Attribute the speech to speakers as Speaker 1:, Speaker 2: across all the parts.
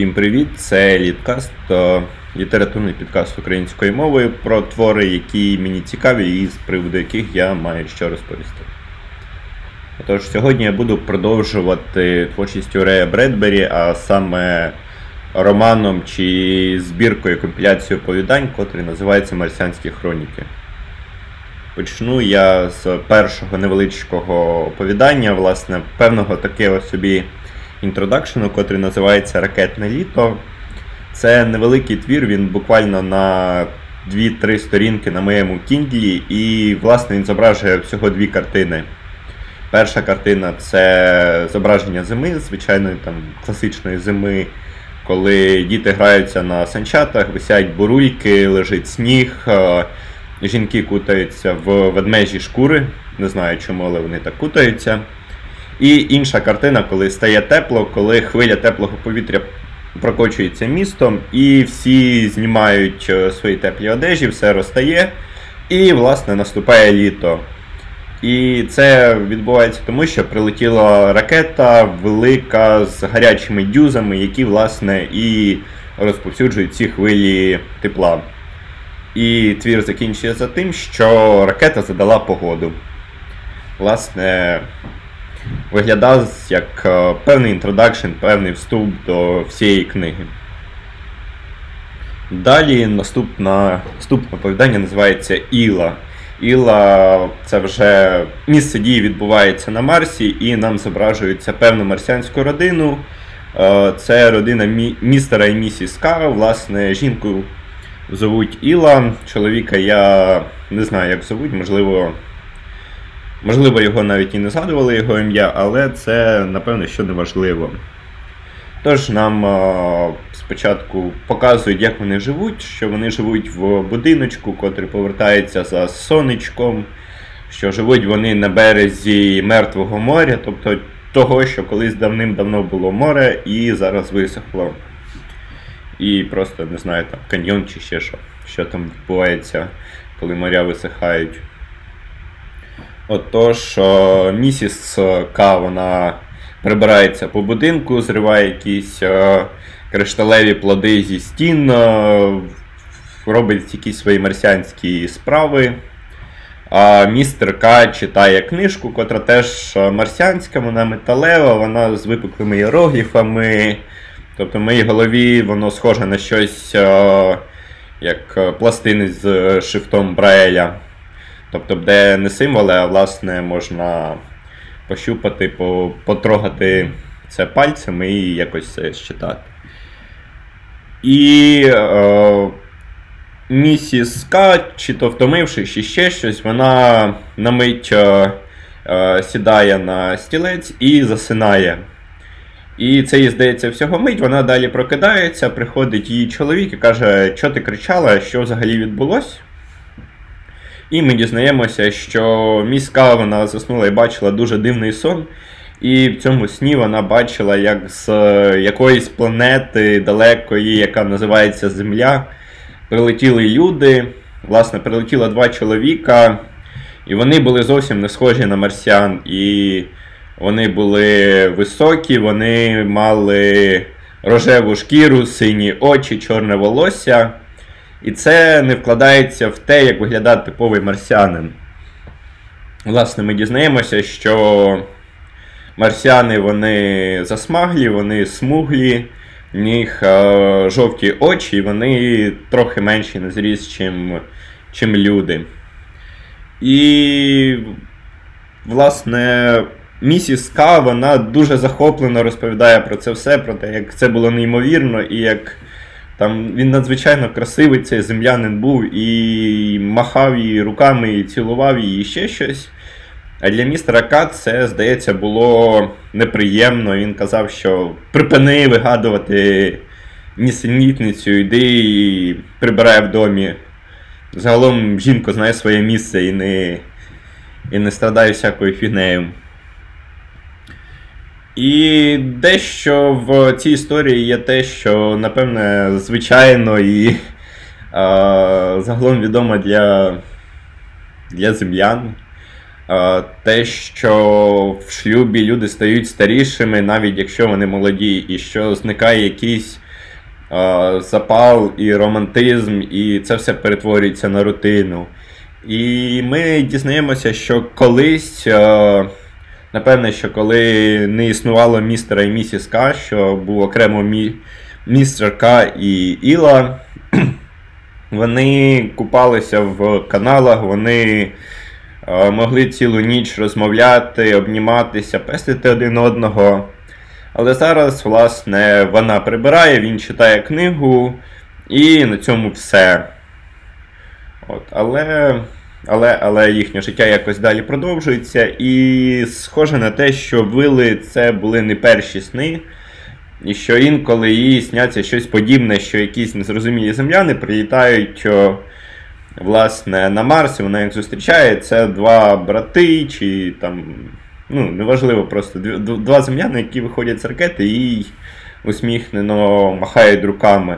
Speaker 1: Всім привіт! Це Літкаст, е, літературний підкаст українською мовою про твори, які мені цікаві і з приводу яких я маю що розповісти. Отож, сьогодні я буду продовжувати творчість Рея Бредбері, а саме романом чи збіркою компіляцією оповідань, котрий називається Марсіанські хроніки. Почну я з першого невеличкого оповідання, власне, певного такого собі інтродакшену, котрий називається Ракетне літо. Це невеликий твір, він буквально на 2-3 сторінки на моєму кіндлі, і, власне, він зображує всього дві картини. Перша картина це зображення зими, звичайної там класичної зими, коли діти граються на санчатах, висять бурульки, лежить сніг, жінки кутаються в ведмежі шкури. Не знаю чому, але вони так кутаються. І інша картина, коли стає тепло, коли хвиля теплого повітря прокочується містом, і всі знімають е, свої теплі одежі, все розтає. І, власне, наступає літо. І це відбувається тому, що прилетіла ракета велика з гарячими дюзами, які, власне, і розповсюджують ці хвилі тепла. І твір закінчується тим, що ракета задала погоду. Власне, виглядав як е, певний introduction, певний вступ до всієї книги. Далі наступне, наступне оповідання називається Іла. Іла це вже місце дії відбувається на Марсі, і нам зображується певну марсіанську родину. Е, це родина містера і місіс К. Власне, жінку зовуть Іла. Чоловіка я не знаю, як зовуть, можливо. Можливо, його навіть і не згадували його ім'я, але це, напевно, що не важливо. Тож нам о, спочатку показують, як вони живуть, що вони живуть в будиночку, котрий повертається за сонечком, що живуть вони на березі Мертвого моря, тобто того, що колись давним-давно було море і зараз висохло. І просто не знаю, там каньйон чи ще що, що там відбувається, коли моря висихають. Отож, місіс К. вона прибирається по будинку, зриває якісь кришталеві плоди зі стін, робить якісь свої марсіанські справи. А містер К читає книжку, котра теж марсіанська, вона металева, вона з випуклими іерогліфами. Тобто в моїй голові воно схоже на щось як пластини з шрифтом Брайля. Тобто, де не символи, а власне можна пощупати, потрогати це пальцями і якось це считати. І е, місіс К, чи то втомившись, чи ще щось, вона на мить е, е, сідає на стілець і засинає. І це їй здається всього мить, вона далі прокидається, приходить її чоловік і каже, що ти кричала, що взагалі відбулося. І ми дізнаємося, що міська вона заснула і бачила дуже дивний сон. І в цьому сні вона бачила, як з якоїсь планети далекої, яка називається Земля, прилетіли люди. Власне, прилетіло два чоловіка, і вони були зовсім не схожі на марсіан. І вони були високі, вони мали рожеву шкіру, сині очі, чорне волосся. І це не вкладається в те, як виглядає типовий марсіанин. Власне, ми дізнаємося, що марсіани вони засмаглі, вони смуглі, в них е, жовті очі, і вони трохи менші на зріст, чим, чим люди. І, власне, місіс К, вона дуже захоплено розповідає про це все, про те, як це було неймовірно і як. Там він надзвичайно красивий, цей землянин був і махав її руками, і цілував її і ще щось. А для містера Кат це, здається, було неприємно. Він казав, що припини вигадувати нісенітницю, йди і прибирай в домі. Загалом жінка знає своє місце і не і не страдає всякою фігнею. І дещо в цій історії є те, що, напевне, звичайно і а, загалом відомо для для землян. А, те, що в шлюбі люди стають старішими, навіть якщо вони молоді, і що зникає якийсь запал і романтизм, і це все перетворюється на рутину. І ми дізнаємося, що колись, напевне, що коли не існувало містера і місіс К, що був окремо мі... містер К і Іла, вони купалися в каналах, вони могли цілу ніч розмовляти, обніматися, пестити один одного. Але зараз, власне, вона прибирає, він читає книгу, і на цьому все. От, Але але, але їхнє життя якось далі продовжується. І схоже на те, що вили це були не перші сни. І що інколи їй сняться щось подібне, що якісь незрозумілі земляни прилітають власне, на Марс, і вона їх зустрічає. Це два брати, чи там ну, неважливо, просто два земляни, які виходять з ракети і усміхнено махають руками.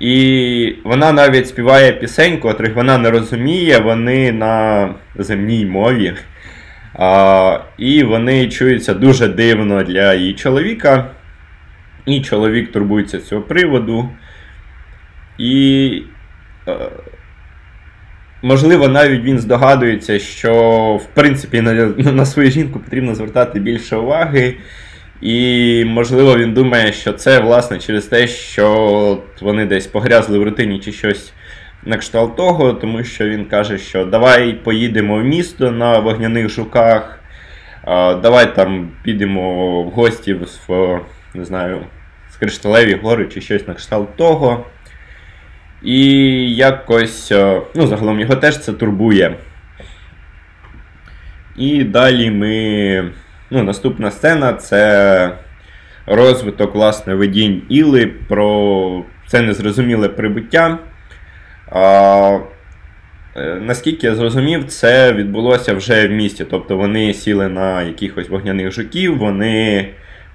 Speaker 1: І вона навіть співає пісень, котрих вона не розуміє, вони на земній мові. А, І вони чуються дуже дивно для її чоловіка. І чоловік турбується цього приводу. І Можливо, навіть він здогадується, що в принципі на, на свою жінку потрібно звертати більше уваги. І, можливо, він думає, що це власне через те, що вони десь погрязли в рутині чи щось на кшталт того, тому що він каже, що давай поїдемо в місто на вогняних жуках, давай там підемо в гості в не знаю, з Кришталеві гори чи щось на кшталт того. І якось, ну, загалом його теж це турбує. І далі ми. Ну, Наступна сцена це розвиток власне, видінь Іли про це незрозуміле прибуття. А, е, Наскільки я зрозумів, це відбулося вже в місті. Тобто вони сіли на якихось вогняних жуків, вони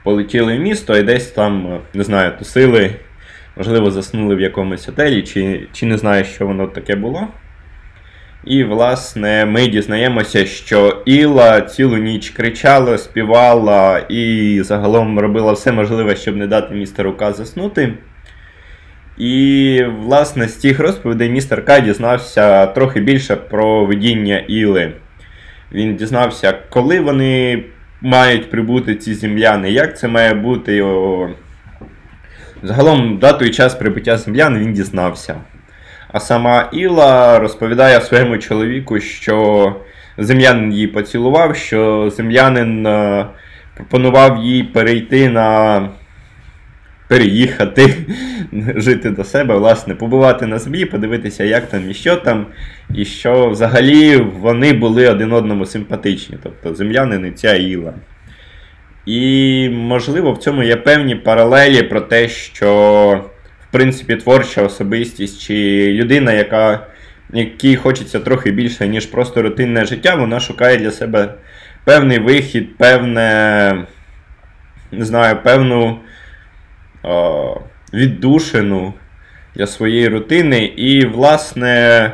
Speaker 1: полетіли в місто і десь там, не знаю, тусили можливо, заснули в якомусь готелі, чи, чи не знаю, що воно таке було. І, власне, ми дізнаємося, що Іла цілу ніч кричала, співала і загалом робила все можливе, щоб не дати містеру К заснути. І, власне, з тих розповідей містер К дізнався трохи більше про видіння Іли. Він дізнався, коли вони мають прибути ці земляни, як це має бути. Загалом дату і час прибуття землян він дізнався. А сама Іла розповідає своєму чоловіку, що землянин її поцілував, що землянин е, пропонував їй перейти на. Переїхати, жити до себе, власне, побувати на землі, подивитися, як там і що там, і що взагалі вони були один одному симпатичні, тобто землянин і ця Іла. І, можливо, в цьому є певні паралелі про те, що, в принципі, творча особистість чи людина, яка, якій хочеться трохи більше, ніж просто рутинне життя, вона шукає для себе певний вихід, певне, не знаю, певну о, віддушину для своєї рутини. І, власне.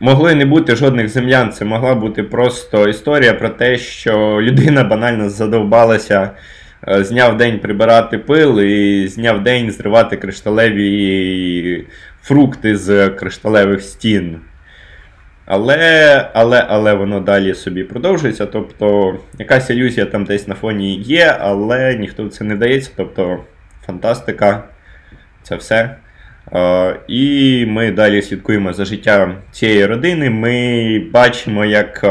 Speaker 1: Могло й не бути жодних землян, це могла бути просто історія про те, що людина банально задовбалася, зняв день прибирати пил і зняв день зривати кришталеві фрукти з кришталевих стін. Але але, але воно далі собі продовжується. Тобто якась ілюзія там десь на фоні є, але ніхто в це не вдається. Тобто фантастика, це все. І ми далі слідкуємо за життям цієї родини. Ми бачимо, як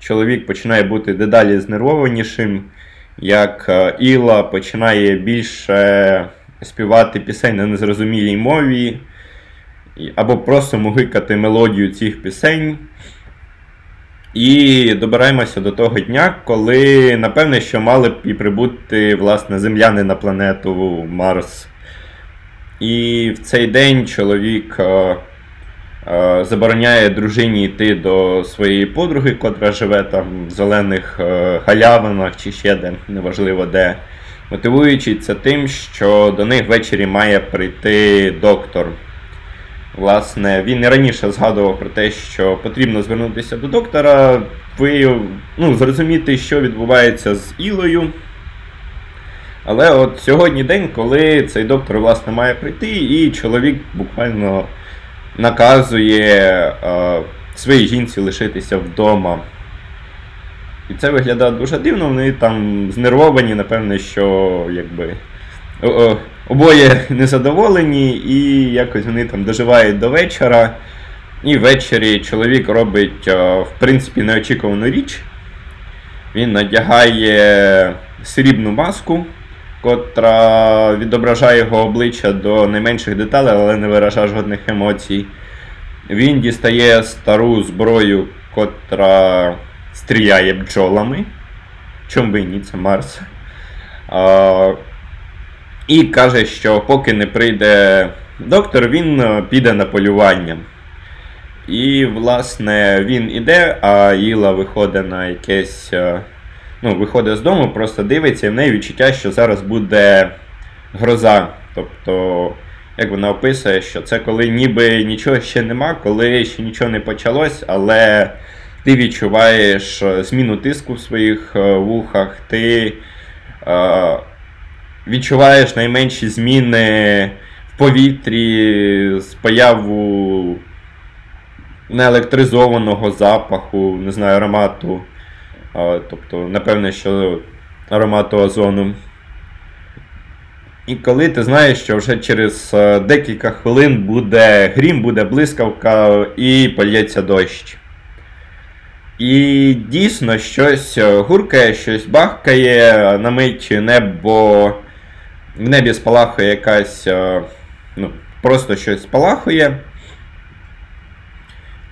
Speaker 1: чоловік починає бути дедалі знервованішим, як Іла починає більше співати пісень на незрозумілій мові, або просто мугикати мелодію цих пісень. І добираємося до того дня, коли, напевне, що мали б і прибути власне, земляни на планету Марс. І в цей день чоловік е, е, забороняє дружині йти до своєї подруги, котра живе там в зелених е, галявинах чи ще де, неважливо де. Мотивуючи це тим, що до них ввечері має прийти доктор. Власне, він і раніше згадував про те, що потрібно звернутися до доктора, ви ну, зрозуміти, що відбувається з Ілою. Але от сьогодні день, коли цей доктор власне має прийти, і чоловік буквально наказує е, своїй жінці лишитися вдома. І це виглядає дуже дивно, вони там знервовані, напевне, що якби обоє незадоволені, і якось вони там доживають до вечора. І ввечері чоловік робить, в принципі, неочікувану річ. Він надягає срібну маску, котра відображає його обличчя до найменших деталей, але не виражає жодних емоцій. Він дістає стару зброю, котра стріляє бджолами. Чому би ні, це Марс. А, І каже, що поки не прийде доктор, він е, піде на полювання. І, власне, він іде, а Іла виходить на якесь. Ну, виходить з дому, просто дивиться, і в неї відчуття, що зараз буде гроза. Тобто, як вона описує, що це коли ніби нічого ще нема, коли ще нічого не почалось, але ти відчуваєш е, зміну тиску в своїх е, вухах, ти е, відчуваєш найменші зміни в повітрі з появу неелектризованого запаху, не знаю, аромату. Тобто, напевне, що аромату озону. І коли ти знаєш, що вже через е, декілька хвилин буде грім, буде блискавка і польється дощ. І дійсно щось гуркає, щось бахкає, на мить небо в небі спалахує якась, е, ну, просто щось спалахує.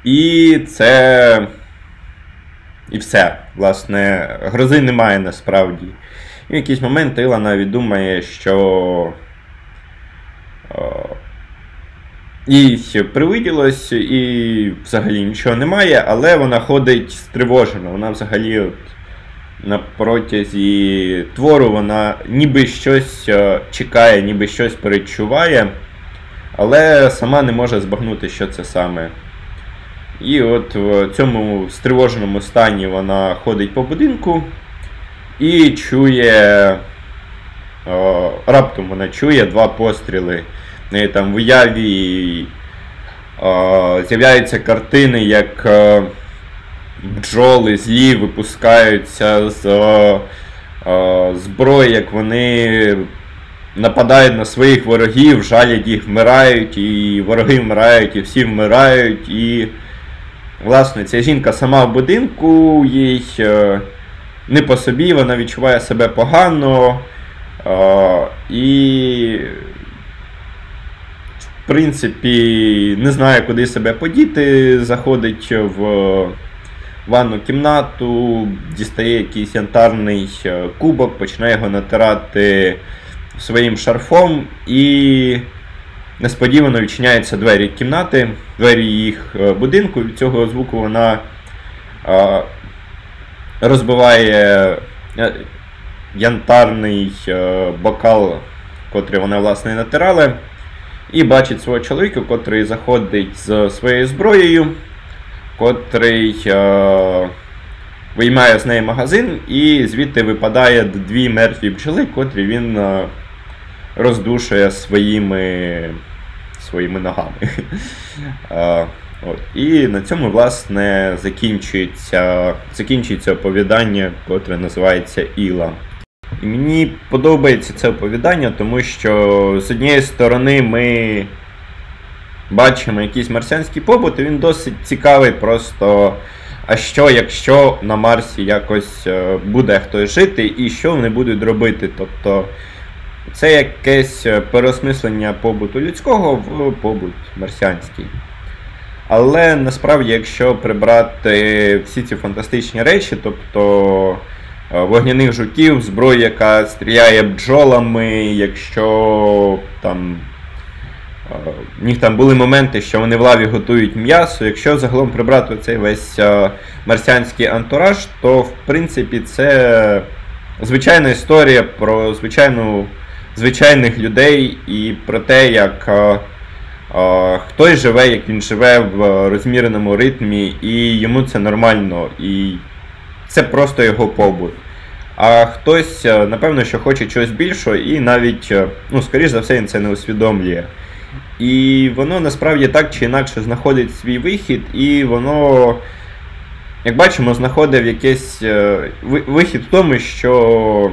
Speaker 1: І це. І все. Власне, грози немає насправді. І в якийсь момент Іла навіть думає, що. Е, їй привиділось, і взагалі нічого немає, але вона ходить стривожено. Вона взагалі от на протязі твору вона ніби щось е, чекає, ніби щось перечуває, але сама не може збагнути, що це саме. І от в цьому стривоженому стані вона ходить по будинку і чує. Раптом вона чує два постріли неї там в уяві з'являються картини, як е, бджоли злі випускаються з е, зброї, як вони нападають на своїх ворогів, жалять їх, вмирають, і вороги вмирають, і всі вмирають. І, власне, ця жінка сама в будинку, їй е, не по собі, вона відчуває себе погано. І в принципі, не знає, куди себе подіти, заходить в ванну кімнату, дістає якийсь янтарний е, кубок, починає його натирати своїм шарфом і несподівано відчиняються двері кімнати, двері їх е, будинку. Від цього звуку вона е, розбиває янтарний бокал, котрий вона власне натирала і бачить свого чоловіка, котрий заходить з своєю зброєю, котрий е, виймає з неї магазин, і звідти випадає дві мертві бджоли, котрі він е, роздушує своїми своїми ногами. Е. І на цьому, власне, закінчується закінчується оповідання, котре називається Іла. І мені подобається це оповідання, тому що з однієї сторони ми бачимо якийсь марсіанський побут, і він досить цікавий просто. А що, якщо на Марсі якось е, буде хтось жити, і що вони будуть робити? Тобто це якесь переосмислення побуту людського в побут марсіанський. Але насправді, якщо прибрати всі ці фантастичні речі, тобто Е, вогняних жуків, зброї, яка стріляє бджолами, якщо там. Е, в них там були моменти, що вони в лаві готують м'ясо. Якщо загалом прибрати цей весь е, марсіанський антураж, то в принципі це звичайна історія про звичайну, звичайних людей і про те, як хтось живе, як він живе в розміреному ритмі, і йому це нормально. І це просто його побут. А хтось, е, напевно, що хоче чогось більшого, і навіть, е, ну, скоріш за все, він це не усвідомлює. І воно насправді так чи інакше знаходить свій вихід, і воно, як бачимо, знаходить якийсь е, вихід в тому, що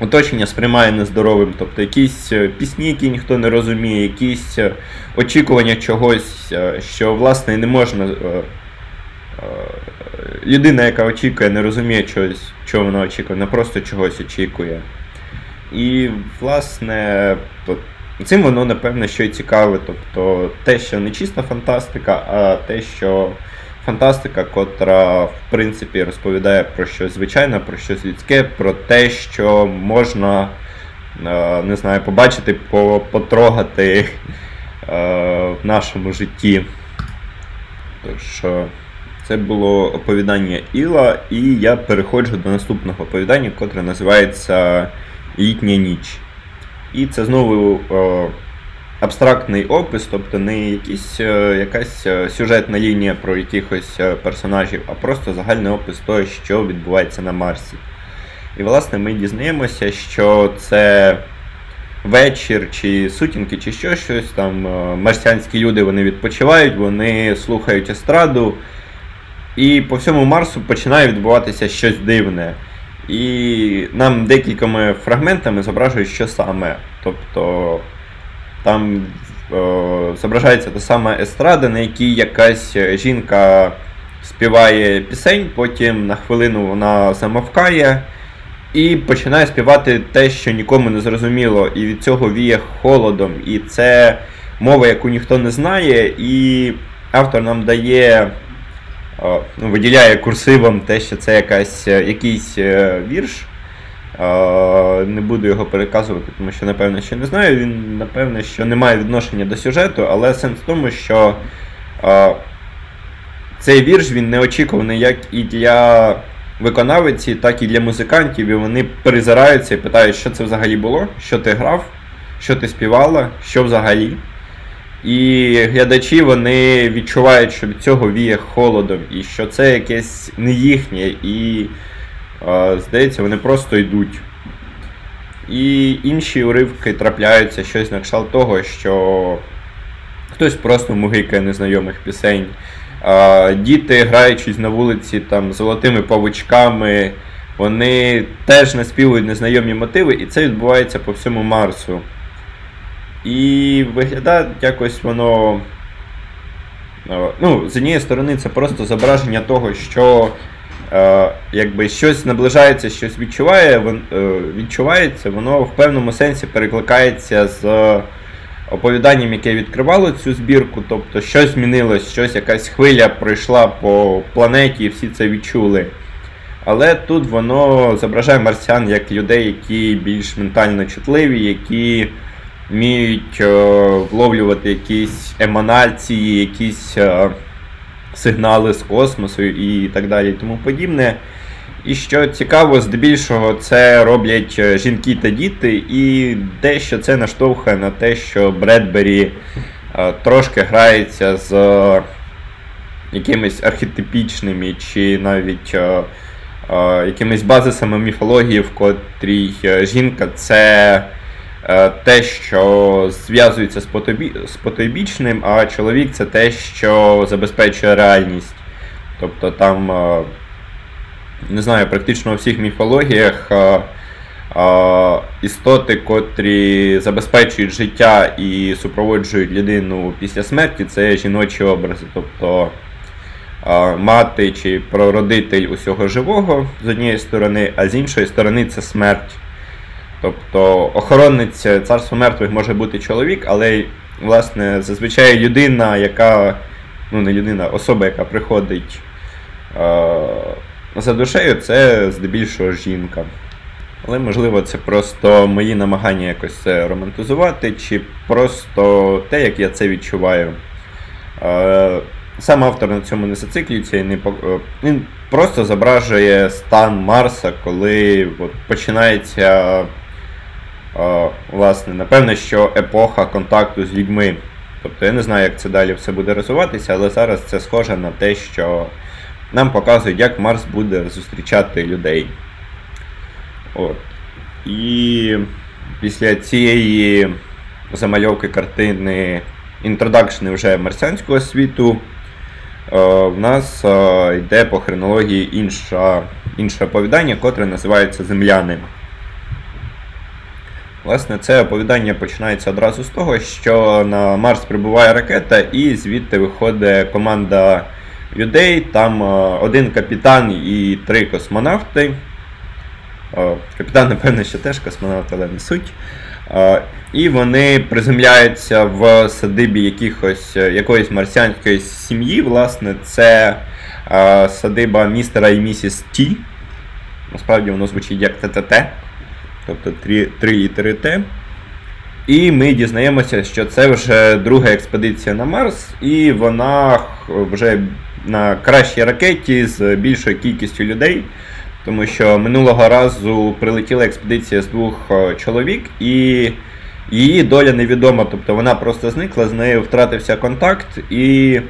Speaker 1: оточення сприймає нездоровим. Тобто якісь пісні, які ніхто не розуміє, якісь очікування чогось, що власне не можна людина, яка очікує, не розуміє чогось, чого вона очікує, вона просто чогось очікує. І, власне, цим воно, напевно, що й цікаве. Тобто те, що не чиста фантастика, а те, що фантастика, котра, в принципі, розповідає про щось звичайне, про щось людське, про те, що можна не знаю, побачити, потрогати в нашому житті. Тож, це було оповідання Іла, і я переходжу до наступного оповідання, котре називається Літня ніч. І це знову абстрактний опис, тобто не якісь, якась сюжетна лінія про якихось персонажів, а просто загальний опис того, що відбувається на Марсі. І, власне, ми дізнаємося, що це вечір, чи сутінки, чи що щось там. Марсіанські люди вони відпочивають, вони слухають естраду. І по всьому Марсу починає відбуватися щось дивне. І нам декількома фрагментами зображують, що саме. Тобто там о, зображається та сама естрада, на якій якась жінка співає пісень, потім на хвилину вона замовкає і починає співати те, що нікому не зрозуміло. І від цього віє холодом. І це мова, яку ніхто не знає, і автор нам дає ну, виділяє курсивом те, що це якась, е, якийсь е, вірш. Не буду його переказувати, тому що, напевно, ще не знаю. Він, напевно, що не має відношення до сюжету, але сенс в тому, що цей вірш він неочікуваний як і для виконавиці, так і для музикантів. І вони перезираються і питають, що це взагалі було, що ти грав, що ти співала, що взагалі. І глядачі вони відчувають, що від цього віє холодом, і що це якесь не їхнє, і здається, вони просто йдуть. І інші уривки трапляються щось на кшталт того, що хтось просто мугикає незнайомих пісень. Діти, граючись на вулиці там золотими павучками, вони теж наспівують незнайомі мотиви, і це відбувається по всьому Марсу. І виглядає якось воно. Ну, З однієї сторони, це просто зображення того, що якби щось наближається, щось відчуває, е, відчувається, воно в певному сенсі перекликається з оповіданням, яке відкривало цю збірку. Тобто щось змінилось, щось, якась хвиля пройшла по планеті, і всі це відчули. Але тут воно зображає марсіан як людей, які більш ментально чутливі, які вміють е, вловлювати якісь еманації, якісь е, сигнали з космосу і так далі і тому подібне. І що цікаво, здебільшого це роблять е, жінки та діти, і дещо це наштовхує на те, що Бредбері трошки грається з якимись архетипічними чи навіть якимись базисами міфології, в котрій жінка це Е, те, що зв'язується з потойбічним, а чоловік це те, що забезпечує реальність. Тобто там, е, не знаю, практично у всіх міфологіях е, істоти, котрі забезпечують життя і супроводжують людину після смерті, це жіночі образи. Тобто мати чи прородитель усього живого з однієї сторони, а з іншої сторони це смерть. Тобто охоронець царства мертвих може бути чоловік, але власне зазвичай людина, яка, ну не людина, особа, яка приходить е, за душею, це здебільшого жінка. Але, можливо, це просто мої намагання якось це романтизувати, чи просто те, як я це відчуваю. Е, Сам автор на цьому не зациклюється і не е, він просто зображує стан Марса, коли от, починається власне, напевне, що епоха контакту з людьми. Тобто я не знаю, як це далі все буде розвиватися, але зараз це схоже на те, що нам показують, як Марс буде зустрічати людей. От. І після цієї замальовки картини інтродакшни вже марсіанського світу. В нас йде по хронології інша, інше оповідання, котре називається Земляни. Власне, це оповідання починається одразу з того, що на Марс прибуває ракета, і звідти виходить команда людей. Там один капітан і три космонавти. Капітан, напевно, що теж космонавт, але не суть. І вони приземляються в садибі якихось, якоїсь марсіанської сім'ї. Власне, це садиба містера і місіс Ті. Насправді воно звучить як ТТТ тобто 3, 3 літери Т. І ми дізнаємося, що це вже друга експедиція на Марс, і вона вже на кращій ракеті з більшою кількістю людей. Тому що минулого разу прилетіла експедиція з двох е, чоловік, і її доля невідома. Тобто вона просто зникла, з нею втратився контакт, і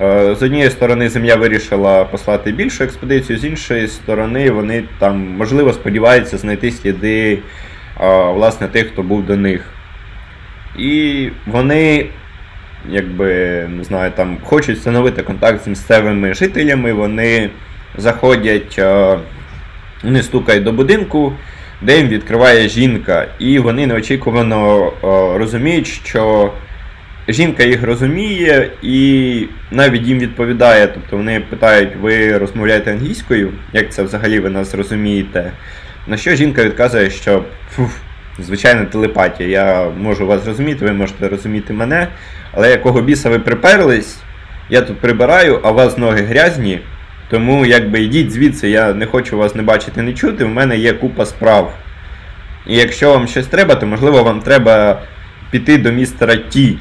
Speaker 1: з однієї сторони, Земля вирішила послати більшу експедицію, з іншої сторони, вони там, можливо, сподіваються знайти сліди е, власне, тих, хто був до них. І вони, якби, не знаю, там, хочуть встановити контакт з місцевими жителями, вони заходять, е, вони стукають до будинку, де їм відкриває жінка, і вони неочікувано розуміють, що жінка їх розуміє і навіть їм відповідає. Тобто вони питають, ви розмовляєте англійською, як це взагалі ви нас розумієте? На що жінка відказує, що фуф, звичайна телепатія, я можу вас розуміти, ви можете розуміти мене, але якого біса ви приперлись, я тут прибираю, а у вас ноги грязні. Тому якби йдіть звідси, я не хочу вас не бачити, не чути, в мене є купа справ. І якщо вам щось треба, то можливо вам треба піти до містера Ті.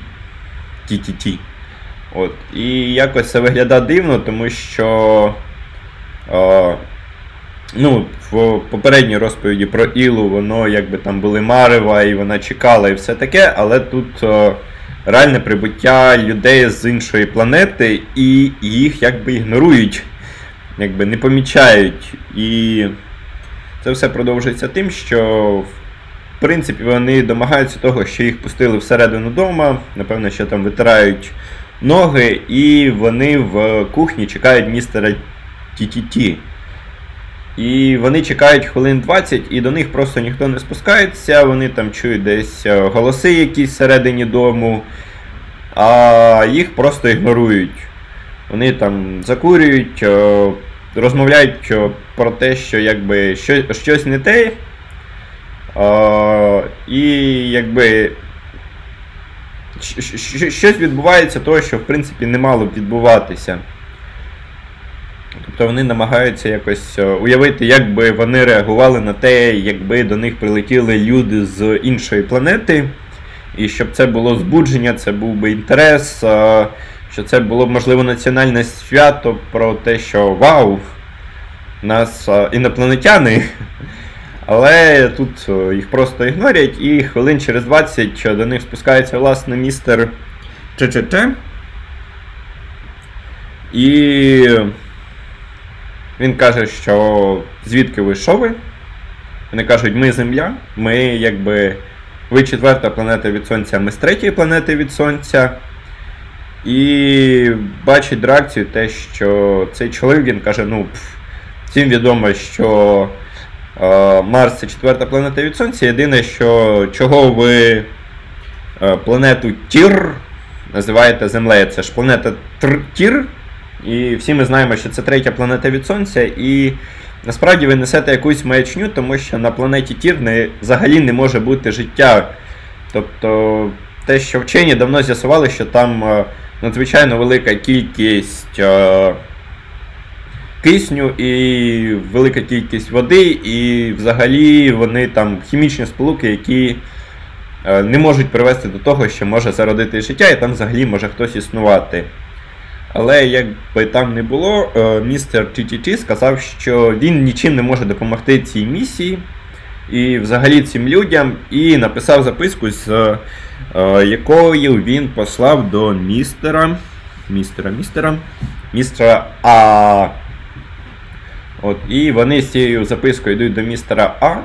Speaker 1: TTT. От. І якось це виглядає дивно, тому що о, ну, в попередній розповіді про Ілу воно якби там були Марева, і вона чекала і все таке, але тут о, реальне прибуття людей з іншої планети, і їх якби ігнорують, якби не помічають. І це все продовжується тим, що в принципі, вони домагаються того, що їх пустили всередину дома, напевно, що там витирають ноги, і вони в кухні чекають містера Ті-Ті-Ті. І вони чекають хвилин 20, і до них просто ніхто не спускається, вони там чують десь е, голоси якісь всередині дому, а їх просто ігнорують. Вони там закурюють, е, розмовляють е, про те, що якби щось не те. І якби щось відбувається того, що в принципі не мало б відбуватися. Тобто вони намагаються якось е, уявити, як би вони реагували на те, якби до них прилетіли люди з іншої планети. І щоб це було збудження, це був би інтерес, що це було б можливо національне свято про те, що вау, нас е, інопланетяни. Але тут е, їх просто ігнорять, і хвилин через 20 до них спускається власне містер ЧЧЧ. І він каже, що звідки ви що ви? Вони кажуть, ми Земля, ми якби. Ви четверта планета від Сонця, ми з третьої планети від Сонця. І бачить реакцію те, що цей чоловік він каже, ну, пф, всім відомо, що Марс це четверта планета від Сонця. Єдине, що чого ви е, планету Тір називаєте Землею, це ж планета Тір. І всі ми знаємо, що це третя планета від Сонця. І насправді ви несете якусь маячню, тому що на планеті Тір не, взагалі не може бути життя. Тобто те, що вчені давно з'ясували, що там е, надзвичайно велика кількість кисню і велика кількість води, і взагалі вони там хімічні сполуки, які е, не можуть привести до того, що може зародити життя, і там взагалі може хтось існувати. Але як би там не було, е, містер TTT сказав, що він нічим не може допомогти цій місії і взагалі цим людям, і написав записку, з е, якою він послав до містера. Містера, містера, містера А. От, І вони з цією запискою йдуть до містера А,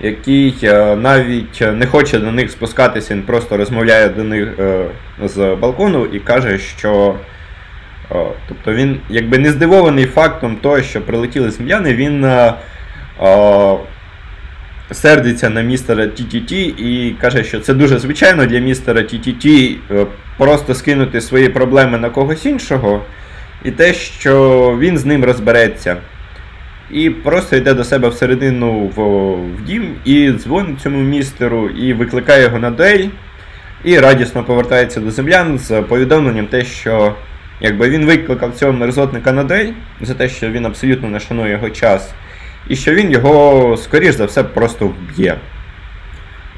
Speaker 1: який е, навіть не хоче до них спускатися, він просто розмовляє до них е, з балкону і каже, що. е, Тобто він якби не здивований фактом того, що прилетіли земляни, він е, е, сердиться на містера TTT і каже, що це дуже звичайно для містера е, просто скинути свої проблеми на когось іншого, і те, що він з ним розбереться. І просто йде до себе всередину в, в дім і дзвонить цьому містеру, і викликає його на дуель, і радісно повертається до землян з повідомленням те, що якби він викликав цього мерзотника на дуель за те, що він абсолютно не шанує його час, і що він його, скоріш за все, просто вб'є.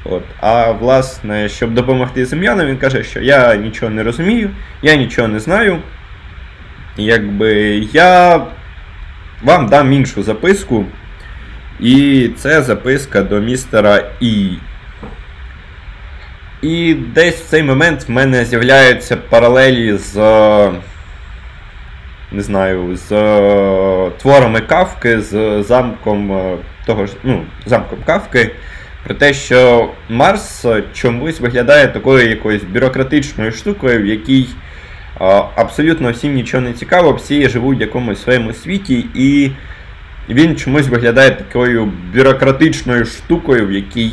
Speaker 1: От. А власне, щоб допомогти землянам, він каже, що я нічого не розумію, я нічого не знаю. Якби я вам дам іншу записку. І це записка до містера І. І десь в цей момент в мене з'являються паралелі з. Не знаю, з творами Кавки, з замком того ж, ну, замком Кавки. Про те, що Марс чомусь виглядає такою якоюсь бюрократичною штукою, в якій абсолютно всім нічого не цікаво, всі живуть в якомусь своєму світі, і він чомусь виглядає такою бюрократичною штукою, в якій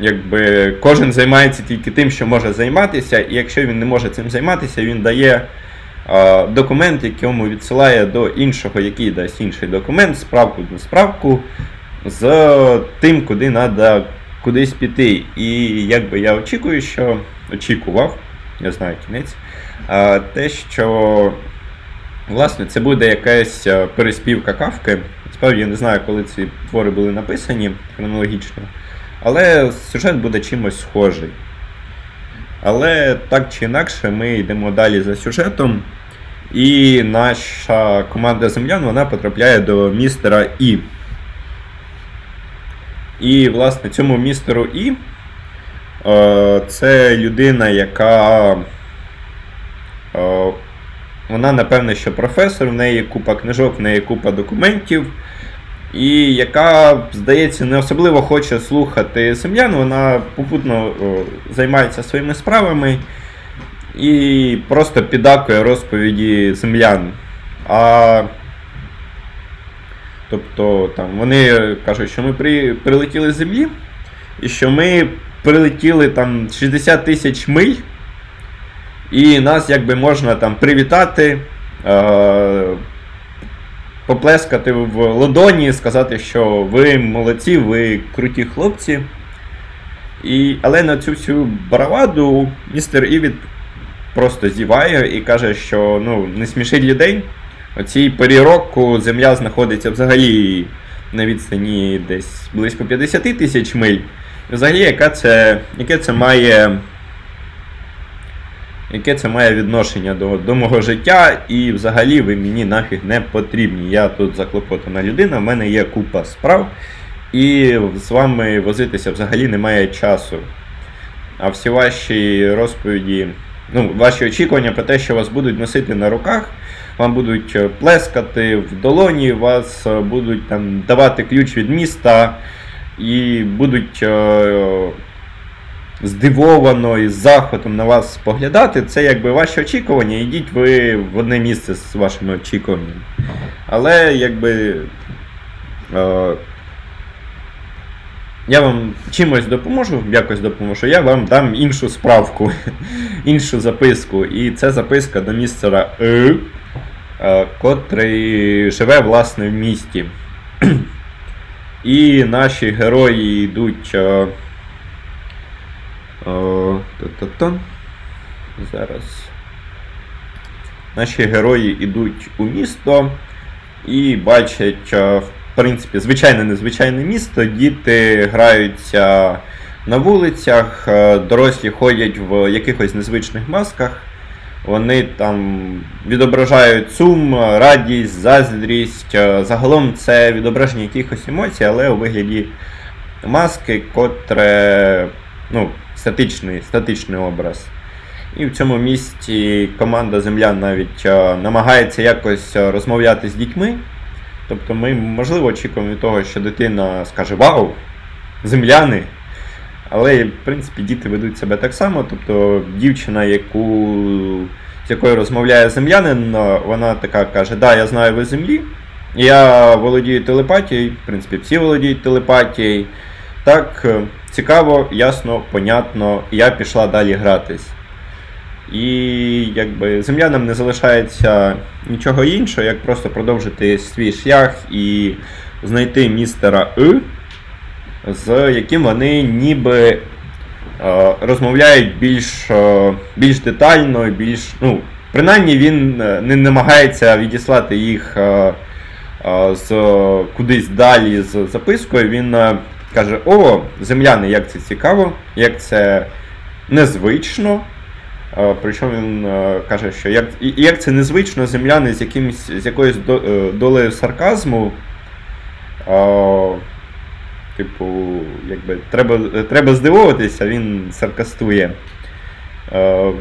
Speaker 1: якби, кожен займається тільки тим, що може займатися, і якщо він не може цим займатися, він дає документ, якому відсилає до іншого, який дасть інший документ, справку до справку з тим, куди треба кудись піти. І якби я очікую, що очікував, я знаю кінець, те, що власне це буде якась переспівка кавки. Справді я не знаю, коли ці твори були написані хронологічно, але сюжет буде чимось схожий. Але так чи інакше, ми йдемо далі за сюжетом. І наша команда землян вона потрапляє до містера І. І, власне, цьому містеру І е, це людина, яка. Е, вона, напевне, що професор, в неї купа книжок, в неї купа документів. І яка, здається, не особливо хоче слухати землян, вона попутно займається своїми справами і просто підакує розповіді землян. А Тобто там вони кажуть, що ми при, прилетіли з землі, і що ми прилетіли там 60 тисяч миль, і нас якби можна там привітати, е, поплескати в ладоні, сказати, що ви молодці, ви круті хлопці. І, Але на цю всю бараваду містер Івід просто зіває і каже, що ну, не смішить людей. У цій порі року Земля знаходиться взагалі на відстані десь близько 50 тисяч миль. Взагалі, яка це, яке це має яке це має відношення до до мого життя, і взагалі ви мені нафіг не потрібні. Я тут заклопотана людина, в мене є купа справ, і з вами возитися взагалі немає часу. А всі ваші розповіді, ну, ваші очікування про те, що вас будуть носити на руках вам будуть е, плескати в долоні, вас е, будуть там давати ключ від міста і будуть е, здивовано і з захватом на вас споглядати. Це якби ваші очікування, йдіть ви в одне місце з вашими очікуваннями. Але якби. Я вам чимось допоможу, якось допоможу, я вам дам іншу справку, іншу записку. І це записка до містера Е. Е, котрий живе власне в місті. І наші герої йдуть. Е, Зараз. Наші герої йдуть у місто і бачать, в принципі, звичайне незвичайне місто. Діти граються на вулицях, дорослі ходять в якихось незвичних масках. Вони там відображають сум, радість, заздрість. Загалом це відображення якихось емоцій, але у вигляді маски, котре ну, статичний, статичний образ. І в цьому місці команда землян навіть е, намагається якось розмовляти з дітьми. Тобто ми, можливо, очікуємо від того, що дитина скаже Вау! Земляни! Але, в принципі, діти ведуть себе так само. Тобто дівчина, яку, з якою розмовляє землянин, вона така каже, да, я знаю ви землі, я володію телепатією, в принципі, всі володіють телепатією. Так, цікаво, ясно, понятно, я пішла далі гратись. І якби землянам не залишається нічого іншого, як просто продовжити свій шлях і знайти містера И, з яким вони ніби е, розмовляють більш е, більш детально, більш. ну, Принаймні він е, не намагається відіслати їх е, е, з кудись далі з запискою. Він е, каже: О, земляни, як це цікаво, як це незвично. Причому він каже, що як як це незвично земляни з якимось, з якоюсь е, долею сарказму. Типу, якби треба треба здивовуватися, він саркастує.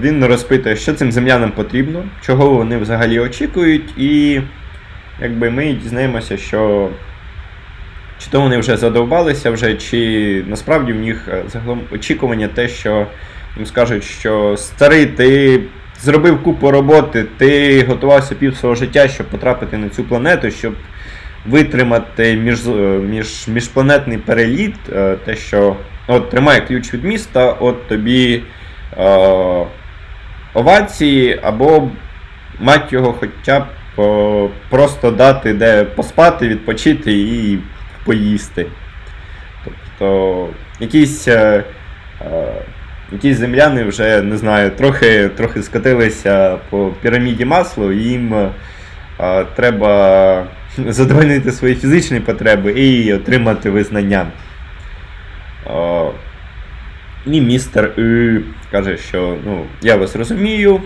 Speaker 1: Він розпитує, що цим землянам потрібно, чого вони взагалі очікують, і якби ми дізнаємося, що чи то вони вже задовбалися, вже, чи насправді в них е, загалом очікування те, що їм скажуть, що старий, ти зробив купу роботи, ти готувався пів свого життя, щоб потрапити на цю планету, щоб витримати між, е, між, міжпланетний переліт, е, те, що от тримай ключ від міста, от тобі е, овації, або мать його хоча б просто дати де поспати, відпочити і поїсти. Тобто якісь. Е, е, якісь земляни вже не знаю, трохи трохи скотилися по піраміді маслу, і їм а, треба задовольнити свої фізичні потреби і отримати визнання. А, і містер І каже, що ну, я вас розумію.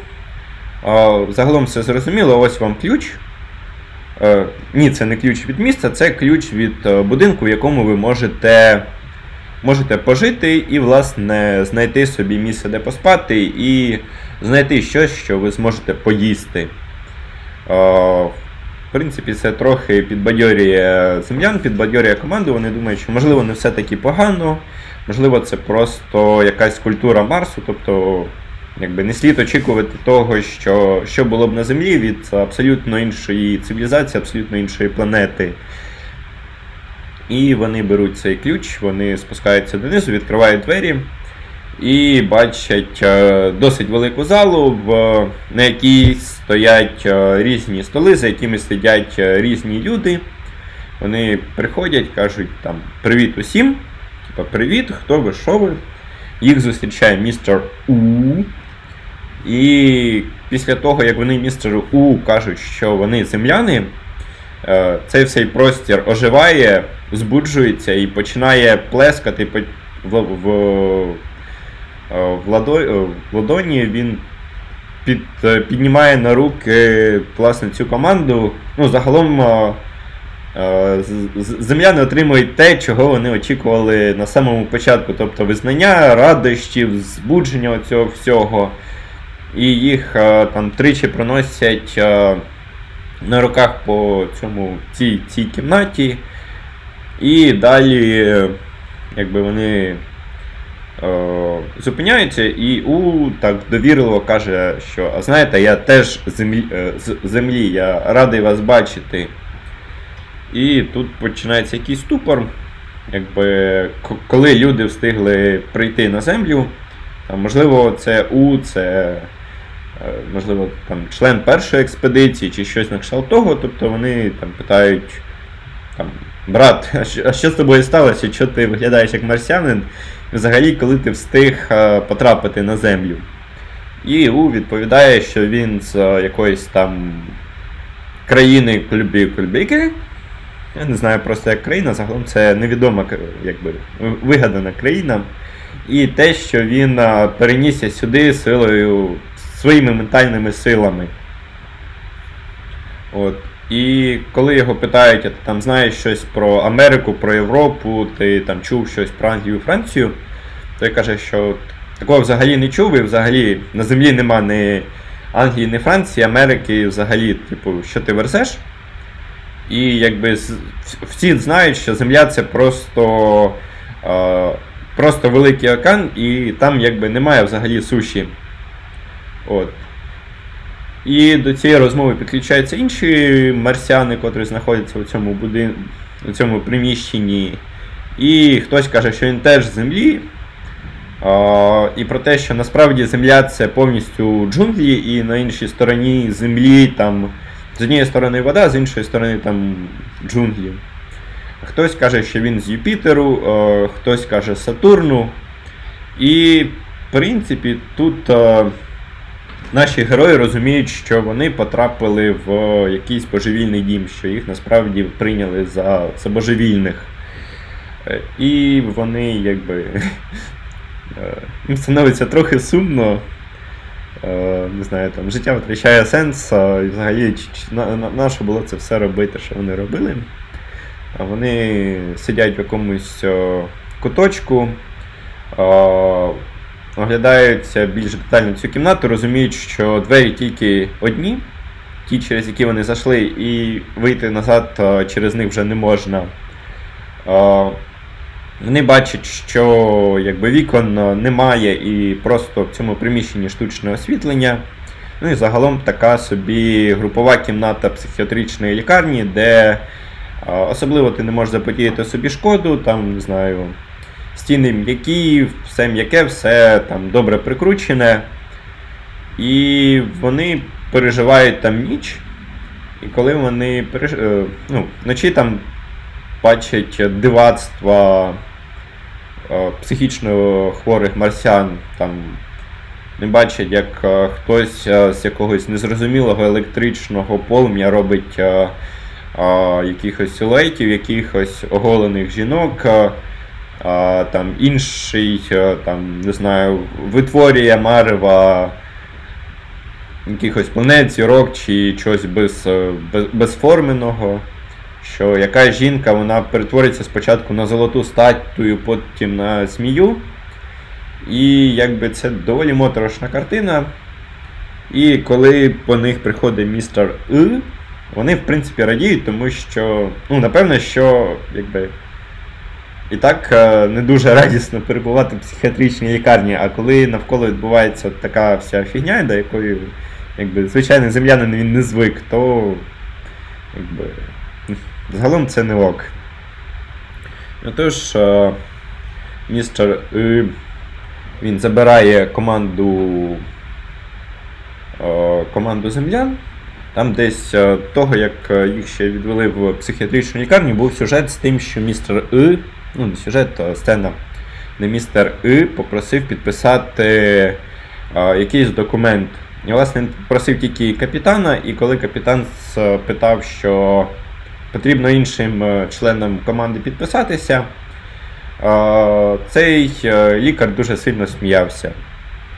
Speaker 1: А, загалом все зрозуміло, ось вам ключ. А, ні, це не ключ від міста, це ключ від будинку, в якому ви можете можете пожити і, власне, знайти собі місце, де поспати, і знайти щось, що ви зможете поїсти. В принципі, це трохи підбадьорює землян, підбадьорює команду. Вони думають, що можливо не все таки погано, можливо, це просто якась культура Марсу, тобто якби не слід очікувати того, що що було б на Землі від абсолютно іншої цивілізації, абсолютно іншої планети. І вони беруть цей ключ, вони спускаються донизу, відкривають двері і бачать е, досить велику залу, на якій стоять е, різні столи, за якими сидять е, різні люди. Вони приходять, кажуть там привіт усім. Типа привіт, хто ви, що ви? Їх зустрічає містер У. І після того, як вони містеру У кажуть, що вони земляни, цей всей простір оживає збуджується і починає плескати в в, е, в, ладоні. Він під, е, піднімає на руки власне, цю команду. Ну, Загалом е, земляни отримують те, чого вони очікували на самому початку. Тобто визнання, радощів, збудження цього всього. І їх там тричі проносять на руках по цьому цій, цій кімнаті. І далі якби вони е, зупиняються, і У так довірливо каже, що а знаєте, я теж землі, е, з землі, я радий вас бачити. І тут починається якийсь ступор. Якби, Коли люди встигли прийти на землю, можливо, це У, це е, можливо, там, член першої експедиції чи щось на кшталт того, тобто вони там питають там, брат, а що, з тобою сталося? Що ти виглядаєш як марсіанин? Взагалі, коли ти встиг е, потрапити на землю? І У відповідає, що він з е, якоїсь там країни Кульбі-Кульбіки. Я не знаю просто як країна, загалом це невідома якби, вигадана країна. І те, що він е, перенісся сюди силою, своїми ментальними силами. От. І коли його питають, ти там знаєш щось про Америку, про Європу, ти там чув щось про Англію, Францію, то він каже, що такого взагалі не чув, і взагалі на землі нема ні Англії, ні Франції, Америки, взагалі, типу, що ти верзеш. І якби всі знають, що Земля це просто просто великий океан, і там якби немає взагалі суші. От. І до цієї розмови підключаються інші марсіани, котрі знаходяться у цьому будин... у цьому приміщенні. І хтось каже, що він теж з землі. А, І про те, що насправді Земля це повністю джунглі, і на іншій стороні землі там з однієї сторони вода, з іншої сторони там джунглі. Хтось каже, що він з Юпітеру, хтось каже Сатурну. І, в принципі, тут наші герої розуміють, що вони потрапили в якийсь божевільний дім, що їх насправді прийняли за, божевільних. Е, і вони якби. Е, їм становиться трохи сумно. Е, не знаю, там життя витрачає сенс, і взагалі на, було це все робити, що вони робили. А Вони сидять в якомусь куточку, оглядаються більш детально цю кімнату, розуміють, що двері тільки одні, ті, через які вони зайшли, і вийти назад через них вже не можна. Вони бачать, що якби вікон немає і просто в цьому приміщенні штучне освітлення. Ну і загалом така собі групова кімната психіатричної лікарні, де особливо ти не можеш заподіяти собі шкоду, там, не знаю, стіни м'які, все м'яке, все там добре прикручене. І вони переживають там ніч. І коли вони переж... Е, ну, вночі там бачать дивацтва е, психічно хворих марсіан, там не бачать, як е, хтось з якогось незрозумілого електричного полум'я робить якихось силуетів, якихось оголених жінок там інший там, не знаю, витворює марева якихось планет, зірок чи чогось без, без, безформеного. Що яка жінка вона перетвориться спочатку на золоту статую, потім на змію. І якби це доволі моторошна картина. І коли по них приходить містер И, вони в принципі радіють, тому що, ну, напевно, що якби і так е, не дуже радісно перебувати в психіатричній лікарні, а коли навколо відбувається така вся фігня, до якої якби, звичайний землянин він не звик, то якби, загалом це не ок. Отож, е, містер І, він забирає команду е, команду землян. Там десь того, як їх ще відвели в психіатричну лікарню, був сюжет з тим, що містер І ну не сюжет, а сцена, де містер І попросив підписати а, якийсь документ. І, власне, він попросив тільки капітана, і коли капітан спитав, що потрібно іншим е, членам команди підписатися, а, цей е, лікар дуже сильно сміявся.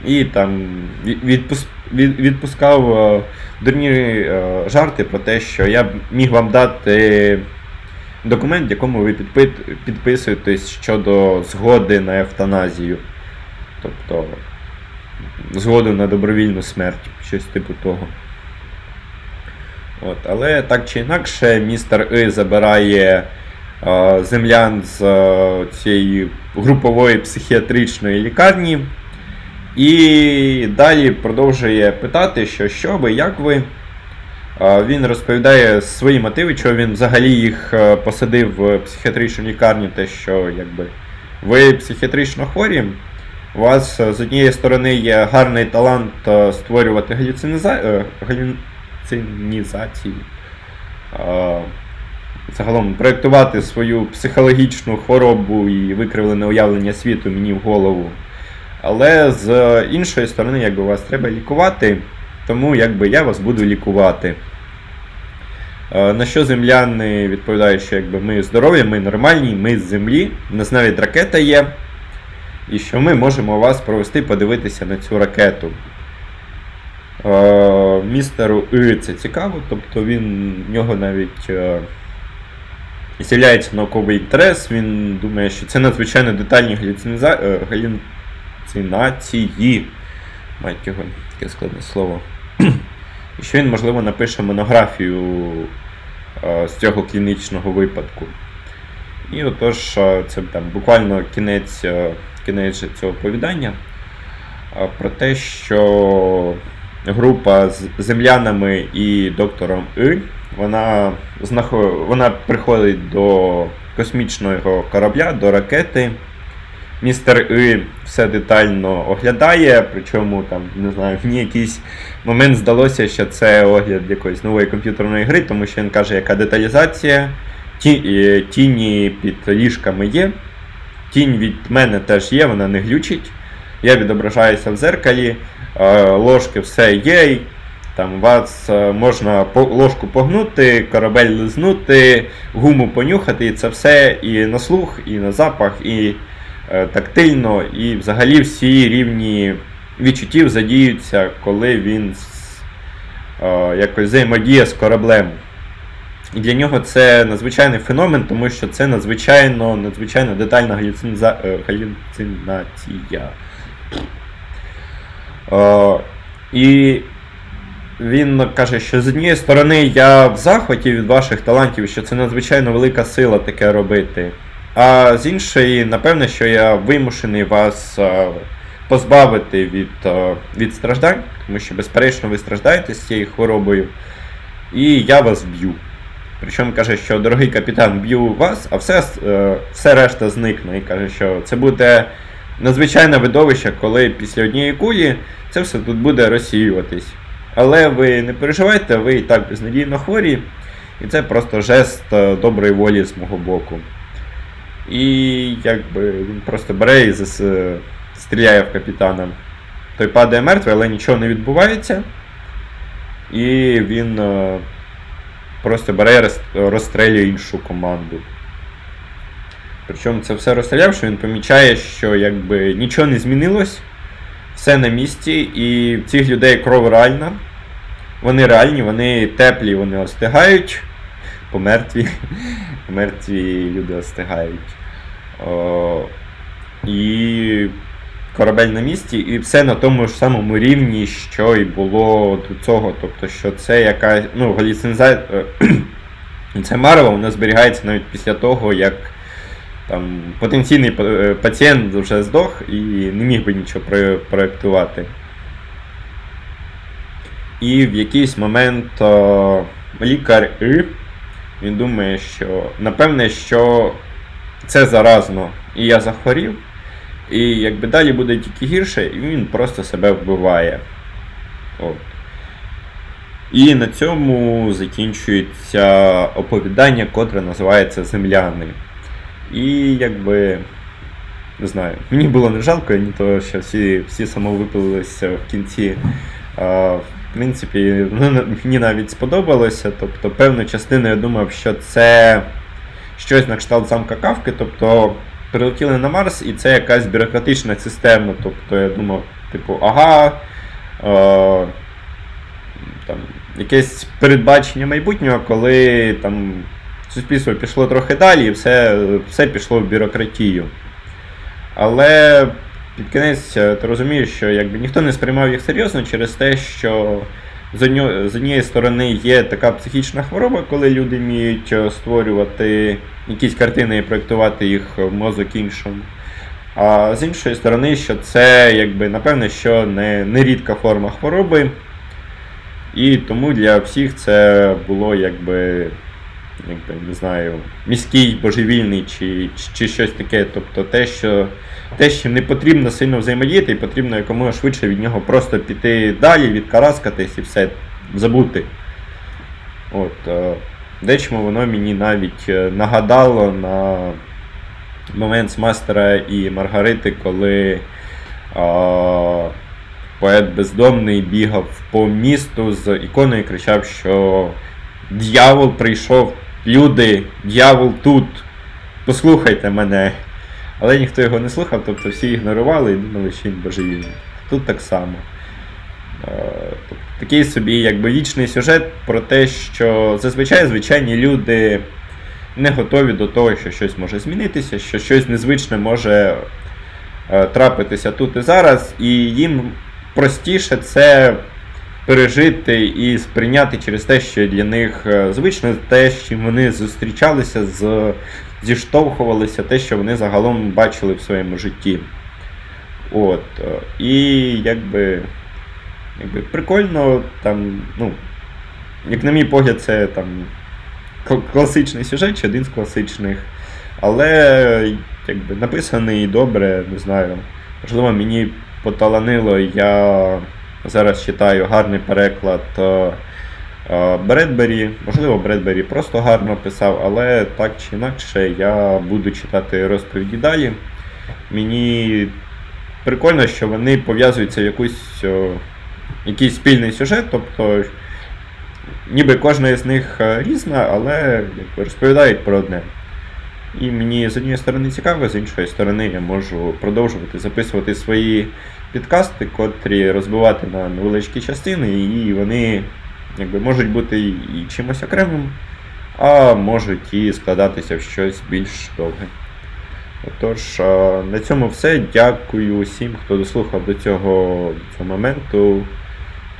Speaker 1: І там відпуск, відпускав е, дурні жарти про те, що я міг вам дати документ, в якому ви підписуєтесь щодо згоди на евтаназію. Тобто згоду на добровільну смерть, щось типу того. От, Але так чи інакше, містер І забирає е, землян з е, цієї групової психіатричної лікарні. І далі продовжує питати, що що ви, як ви. Він розповідає свої мотиви, чого він взагалі їх е, посадив в психіатричну лікарню, те, що якби ви психіатрично хворі, у вас е, з однієї сторони є гарний талант е, створювати галюциніза... галюцинізації, загалом проєктувати свою психологічну хворобу і викривлене уявлення світу мені в голову. Але з іншої сторони, якби вас треба лікувати. Тому якби я вас буду лікувати. Е, на що земляни відповідають, що якби ми здорові, ми нормальні, ми з землі, у нас навіть ракета є. І що ми можемо вас провести, подивитися на цю ракету. Е, містеру І це цікаво, тобто він в нього навіть е, з'являється науковий інтерес, він думає, що це надзвичайно детальні галюцинації. Мать його, таке складне слово. І що він, можливо, напише монографію з цього клінічного випадку. І отож, це там буквально кінець кінець цього оповідання про те, що група з землянами і доктором И, вона вона приходить до космічного корабля, до ракети. Містер И все детально оглядає, причому там, не знаю, мені якийсь момент здалося, що це огляд якоїсь нової комп'ютерної гри, тому що він каже, яка деталізація. Ті, Тіні під ліжками є. Тінь від мене теж є, вона не глючить. Я відображаюся в зеркалі, ложки все є. Там вас можна ложку погнути, корабель лизнути, гуму понюхати, і це все і на слух, і на запах, і е, тактильно, і взагалі всі рівні відчуттів задіються, коли він е, якось взаємодіє з кораблем. І для нього це надзвичайний феномен, тому що це надзвичайно надзвичайно детальна галюцинза... Е, галюцинація. О, І він каже, що з однієї сторони я в захваті від ваших талантів, що це надзвичайно велика сила таке робити. А з іншої, напевне, що я вимушений вас позбавити від від страждань, тому що, безперечно, ви страждаєте з цією хворобою, і я вас б'ю. Причому каже, що дорогий капітан, б'ю вас, а все е, все решта зникне. І каже, що це буде надзвичайне видовище, коли після однієї кулі це все тут буде розсіюватись. Але ви не переживайте, ви і так безнадійно хворі, і це просто жест е, доброї волі з мого боку. І якби він просто бере і зас... Е, стріляє в капітана. Той падає мертвий, але нічого не відбувається. І він просто бере і розстрелює іншу команду. Причому це все розстрілявши, він помічає, що якби нічого не змінилось, все на місці, і цих людей кров реальна. Вони реальні, вони теплі, вони остигають. Помертві. Мертві люди остигають. І корабель на місці, і все на тому ж самому рівні, що і було до цього. Тобто, що це якась ну, галюцинза... це марево, воно зберігається навіть після того, як там потенційний е, пацієнт вже здох і не міг би нічого проєктувати. І в якийсь момент о, лікар І, він думає, що напевне, що це заразно, і я захворів. І якби далі буде тільки гірше, і він просто себе вбиває. От. І на цьому закінчується оповідання, котре називається Земляни. І якби. Не знаю, мені було не жалко, ні того, що всі всі самовипилилися в кінці. А, В принципі, ну, мені навіть сподобалося. Тобто, певну частину я думав, що це щось на кшталт замка Кавки. тобто прилетіли на Марс, і це якась бюрократична система. Тобто я думав, типу, ага, е, там, якесь передбачення майбутнього, коли там суспільство пішло трохи далі і все, все пішло в бюрократію. Але під кінець е, ти розумієш, що якби ніхто не сприймав їх серйозно через те, що з однієї сторони є така психічна хвороба, коли люди вміють е, створювати якісь картини і проєктувати їх в мозок іншому. А з іншої сторони, що це якби напевне, що не, не рідка форма хвороби. І тому для всіх це було якби якби, не знаю, міський, божевільний чи чи щось таке. Тобто те, що те, що не потрібно сильно взаємодіяти, і потрібно якомога швидше від нього просто піти далі, відкараскатись і все забути. От, е, Дечому воно мені навіть е, нагадало на момент з мастера і Маргарити, коли а, поет бездомний бігав по місту з іконою і кричав, що дьявол прийшов люди, дьявол тут, послухайте мене. Але ніхто його не слухав, тобто всі ігнорували і думали, що він божевільний. Тут так само. Тобто, такий собі якби вічний сюжет про те, що зазвичай звичайні люди не готові до того, що щось може змінитися, що щось незвичне може е, трапитися тут і зараз, і їм простіше це пережити і сприйняти через те, що для них е, звично те, чим вони зустрічалися, з, зіштовхувалися, те, що вони загалом бачили в своєму житті. От. е, І якби, якби прикольно, там, ну, як на мій погляд, це там класичний сюжет чи один з класичних. Але якби написаний добре, не знаю. Можливо, мені поталанило, я зараз читаю гарний переклад е, е, Бредбері. Можливо, Бредбері просто гарно писав, але так чи інакше я буду читати розповіді далі. Мені прикольно, що вони пов'язуються в якусь, якийсь спільний сюжет, тобто ніби кожна з них е, різна, але розповідають про одне. І мені з однієї сторони цікаво, з іншої сторони я можу продовжувати записувати свої підкасти, котрі розбивати на невеличкі частини, і вони якби, можуть бути і чимось окремим, а можуть і складатися в щось більш довге. Отож, на цьому все. Дякую всім, хто дослухав до цього, до цього моменту.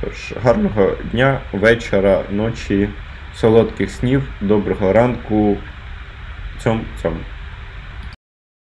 Speaker 1: Тож, гарного дня, вечора, ночі, солодких снів, доброго ранку. Цьом, цьом.